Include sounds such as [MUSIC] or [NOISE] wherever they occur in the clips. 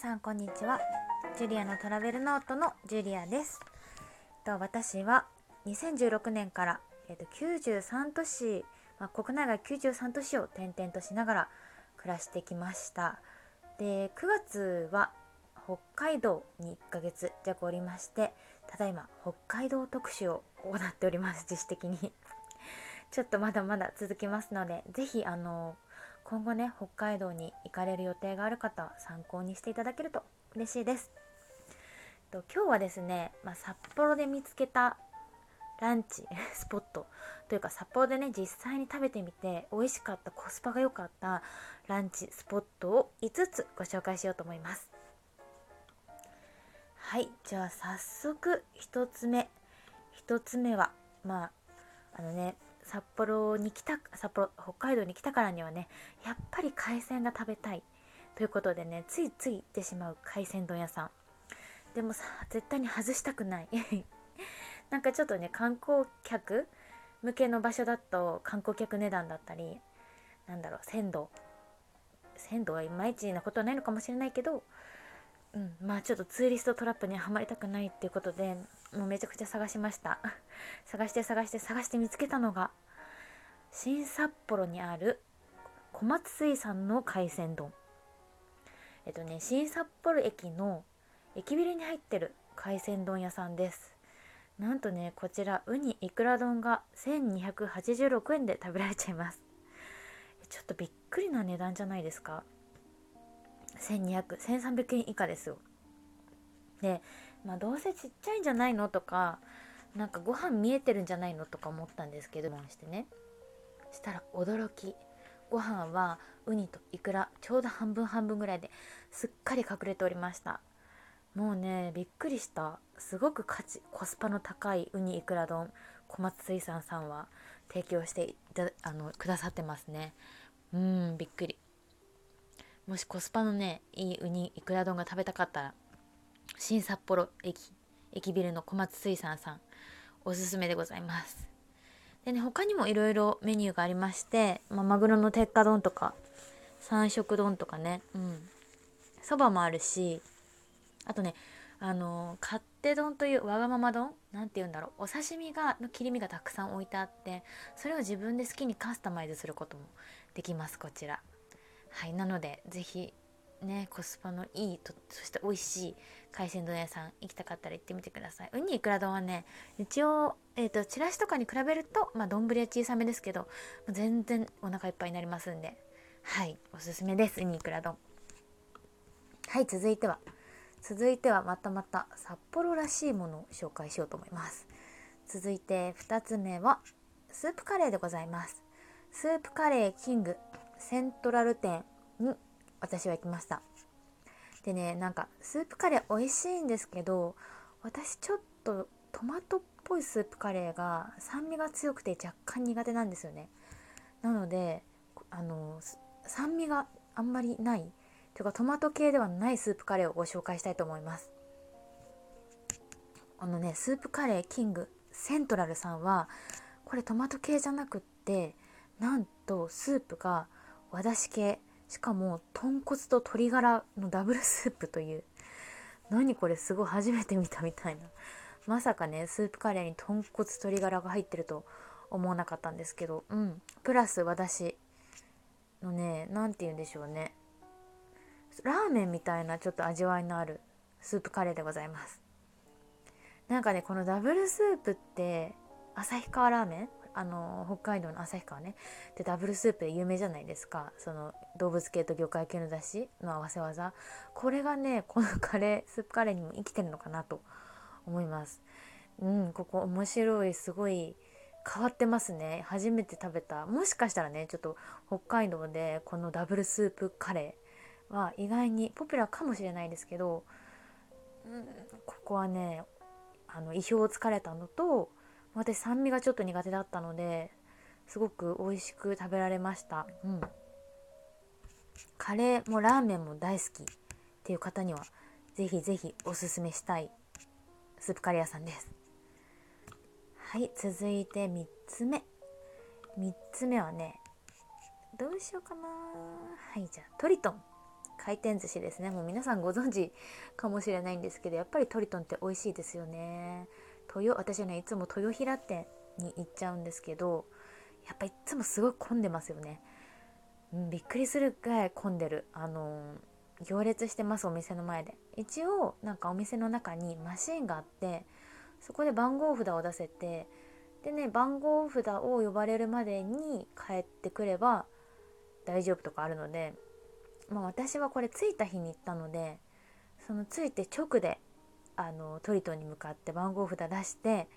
さんこんにちは。ジュリアのトラベルノートのジュリアです。と私は2016年から、えー、と93都市、まあ、国内外93都市を転々としながら暮らしてきました。で9月は北海道に1ヶ月弱おりましてただいま北海道特集を行っております。自主的に。[LAUGHS] ちょっとまだまだ続きますので是非あの今後ね北海道に行かれる予定がある方参考にしていただけると嬉しいです。と今日はですね、まあ、札幌で見つけたランチ [LAUGHS] スポット。というか札幌でね実際に食べてみて美味しかったコスパが良かったランチスポットを5つご紹介しようと思います。はいじゃあ早速1つ目。1つ目はまああのね札幌に来た札幌北海道に来たからにはねやっぱり海鮮が食べたい。ということでねついつい行ってしまう海鮮丼屋さん。でもさ絶対に外したくない。[LAUGHS] なんかちょっとね観光客向けの場所だと観光客値段だったりなんだろう鮮度。鮮度はいまいちなことはないのかもしれないけどうん、まあちょっとツーリストトラップにはまりたくないっていうことでもうめちゃくちゃ探しました。[LAUGHS] 探して探して探して見つけたのが新札幌にある小松水産の海鮮丼。えっとね新札幌駅の駅ビルに入ってる海鮮丼屋さんです。なんとねこちらウニいくら丼が1286円で食べられちゃいます。ちょっとびっくりな値段じゃないですか。12001300円以下ですよ。でまあどうせちっちゃいんじゃないのとかなんかご飯見えてるんじゃないのとか思ったんですけどもしてね。したら驚き。ご飯はウニとイクラちょうど半分半分ぐらいですっかり隠れておりました。もうねびっくりした。すごく価値コスパの高いウニイクラ丼小松水産さんは提供していたあのくださってますね。うんびっくり。もしコスパのねいいウニいくら丼が食べたかったら新札幌駅駅ビルの小松水産さんおすすめでございます。でね他にもいろいろメニューがありまして、まあ、マグロの鉄火丼とか三色丼とかねうん。そばもあるしあとねあの勝手丼というわがまま丼なんて言うんだろうお刺身がの切り身がたくさん置いてあってそれを自分で好きにカスタマイズすることもできますこちら。はいなので是非ねコスパのいいとそして美味しい海鮮丼屋さん行きたかったら行ってみてください。ウニいくら丼はね一応、えーと、チラシとかに比べるとまあ丼は小さめですけど全然お腹いっぱいになりますんで。はいおすすめですウニいくら丼。はい続いては。続いてはまたまた札幌らしいものを紹介しようと思います。続いて2つ目はスープカレーでございます。スープカレーキングセントラル店に私は行きました。でねなんかスープカレー美味しいんですけど私ちょっとトマトっぽいスープカレーが酸味が強くて若干苦手なんですよね。なのであの酸味があんまりないというかトマト系ではないスープカレーをご紹介したいと思います。あのねスープカレーキングセントラルさんはこれトマト系じゃなくってなんとスープが和だし系しかも豚骨と鶏ガラのダブルスープという。何これすごい初めて見たみたいな。まさかねスープカレーに豚骨鶏ガラが入ってると思わなかったんですけど。うん。プラス和だしのね何て言うんでしょうね。ラーメンみたいなちょっと味わいのあるスープカレーでございます。なんかねこのダブルスープって旭川ラーメンあの北海道の旭川ね。でダブルスープで有名じゃないですか。その動物系と魚介系のだしの合わせ技。これがねこのカレースープカレーにも生きてるのかなと思います。うんここ面白いすごい変わってますね。初めて食べた。もしかしたらねちょっと北海道でこのダブルスープカレーは意外にポピュラーかもしれないですけど、うん、ここはねあの意表をつかれたのと私酸味がちょっと苦手だったのですごく美味しく食べられました。うん。カレーもラーメンも大好きっていう方にはぜひぜひおすすめしたいスープカレー屋さんです。はい続いて3つ目。3つ目はねどうしようかな。はいじゃあトリトン。回転寿司ですね。もう皆さんご存知かもしれないんですけどやっぱりトリトンって美味しいですよね。豊私ねいつも豊平店に行っちゃうんですけどやっぱいつもすごい混んでますよね、うん、びっくりするぐらい混んでる。あの行列してますお店の前で。一応なんかお店の中にマシンがあってそこで番号札を出せてでね番号札を呼ばれるまでに帰ってくれば大丈夫とかあるので、まあ、私はこれ着いた日に行ったのでその着いて直であのトリトンに向かって番号札出して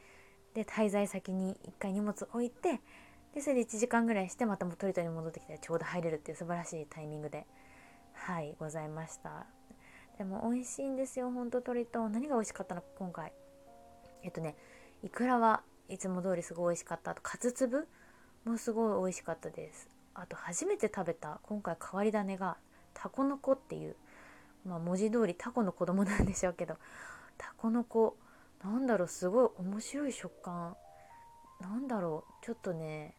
で滞在先に1回荷物置いてでそれで1時間ぐらいしてまたもトリトンに戻ってきたらちょうど入れるっていう素晴らしいタイミングではいございました。でも美味しいんですよほんとトリトン。何が美味しかったのか今回。えっとねいくらはいつも通りすごい美味しかった。あとカツ粒もすごい美味しかったです。あと初めて食べた今回変わり種がタコノコっていうまあ文字通りタコの子供なんでしょうけどタコノコ。なんだろうすごい面白い食感。なんだろうちょっとね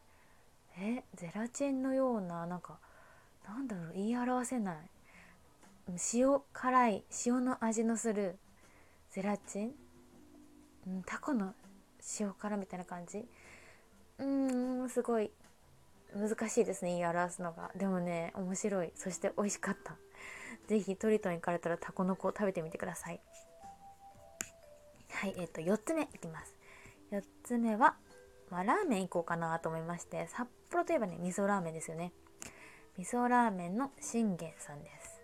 えゼラチンのようななんかなんだろう言い表せない。塩辛い塩の味のするゼラチン、ん、タコの塩辛みたいな感じ？うーんすごい。難しいですね言い表すのが。でもね面白い。そして美味しかった。是非トリトン行かれたらタコの子を食べてみてください。はいえっ、ー、と4つ目いきます。4つ目は、まあ、ラーメン行こうかなと思いまして札幌といえばね味噌ラーメンですよね。味噌ラーメンの信玄さんです。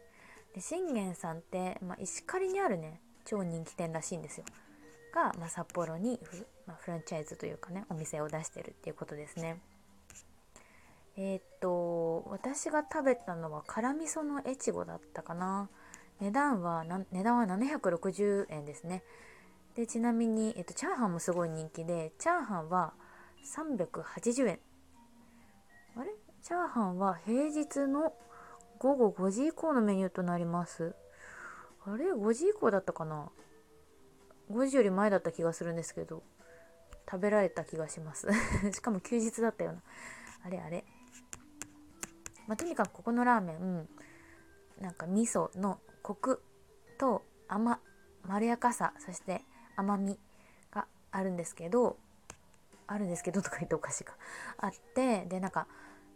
で信玄さんって、まあ、石狩にあるね超人気店らしいんですよ。が、まあ、札幌にフ,、まあ、フランチャイズというかねお店を出してるっていうことですね。えー、っと私が食べたのは辛味噌の越後だったかな。値段は値段は760円ですね。でちなみに、えっと、チャーハンもすごい人気でチャーハンは380円。あれ？チャーハンは平日の午後5時以降のメニューとなります。あれ？5時以降だったかな？5時より前だった気がするんですけど食べられた気がします。[LAUGHS] しかも休日だったような。あれ？あれ？まあ、とにかくここのラーメンなんか味噌のコクと甘まろやかさそして甘みがあるんですけどあるんですけどとか言っておかしいか。あってでなんか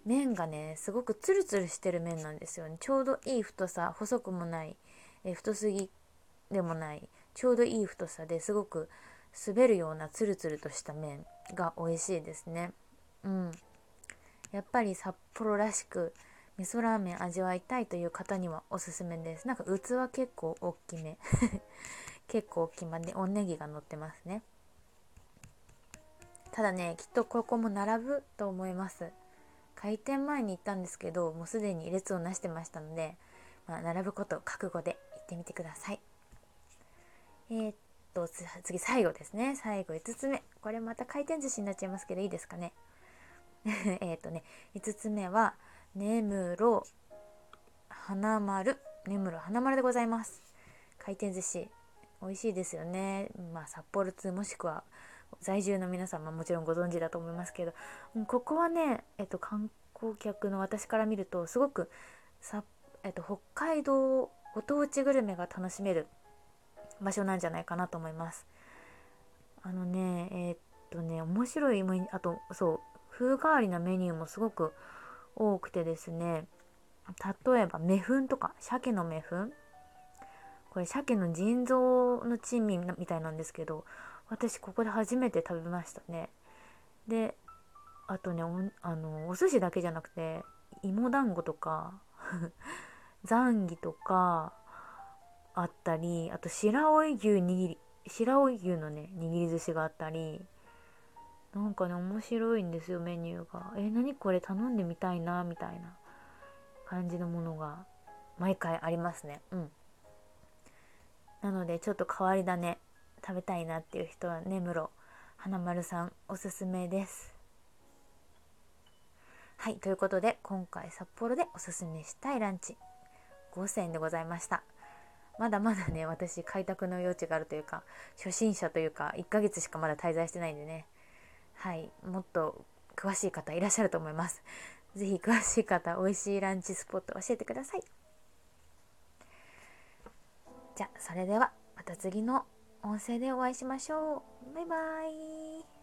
麺がねすごくツルツルしてる麺なんですよね。ちょうどいい太さ細くもないえ太すぎでもないちょうどいい太さですごく滑るようなツルツルとした麺が美味しいですね。うん。やっぱり札幌らしく味噌ラーメン味わいたいという方にはおすすめです。なんか器結構大きめ。[LAUGHS] 結構大きめでおネギが乗ってますね。ただねきっとここも並ぶと思います。開店前に行ったんですけどもうすでに列をなしてましたので、まあ、並ぶこと覚悟で行ってみてください。えー、っと次最後ですね。最後5つ目。これまた回転寿司になっちゃいますけどいいですかね。[LAUGHS] えっとね5つ目は根室花丸。根室花丸でございます。回転寿司。美味しいですよねまあ札幌通もしくは在住の皆様もちろんご存知だと思いますけどここはね、えっと、観光客の私から見るとすごくさ、えっと、北海道ご当地グルメが楽しめる場所なんじゃないかなと思います。あのねえー、っとね面白いあとそう風変わりなメニューもすごく多くてですね例えば目粉とか鮭の目粉これ鮭の腎臓の珍味みたいなんですけど私ここで初めて食べましたね。であとねおあのお寿司だけじゃなくて芋団子とか [LAUGHS] ザンギとかあったりあと白老牛握り白老牛のね握り寿司があったりなんかね面白いんですよメニューが。え何これ頼んでみたいなみたいな感じのものが毎回ありますね。うん。なのでちょっと変わり種食べたいなっていう人は根室花丸さんおすすめです。はいということで今回札幌でおすすめしたいランチ5000円でございました。まだまだね私開拓の余地があるというか初心者というか1ヶ月しかまだ滞在してないんでね。はいもっと詳しい方いらっしゃると思います。是非詳しい方美味しいランチスポット教えてください。じゃあそれではまた次の音声でお会いしましょう。バイバイ。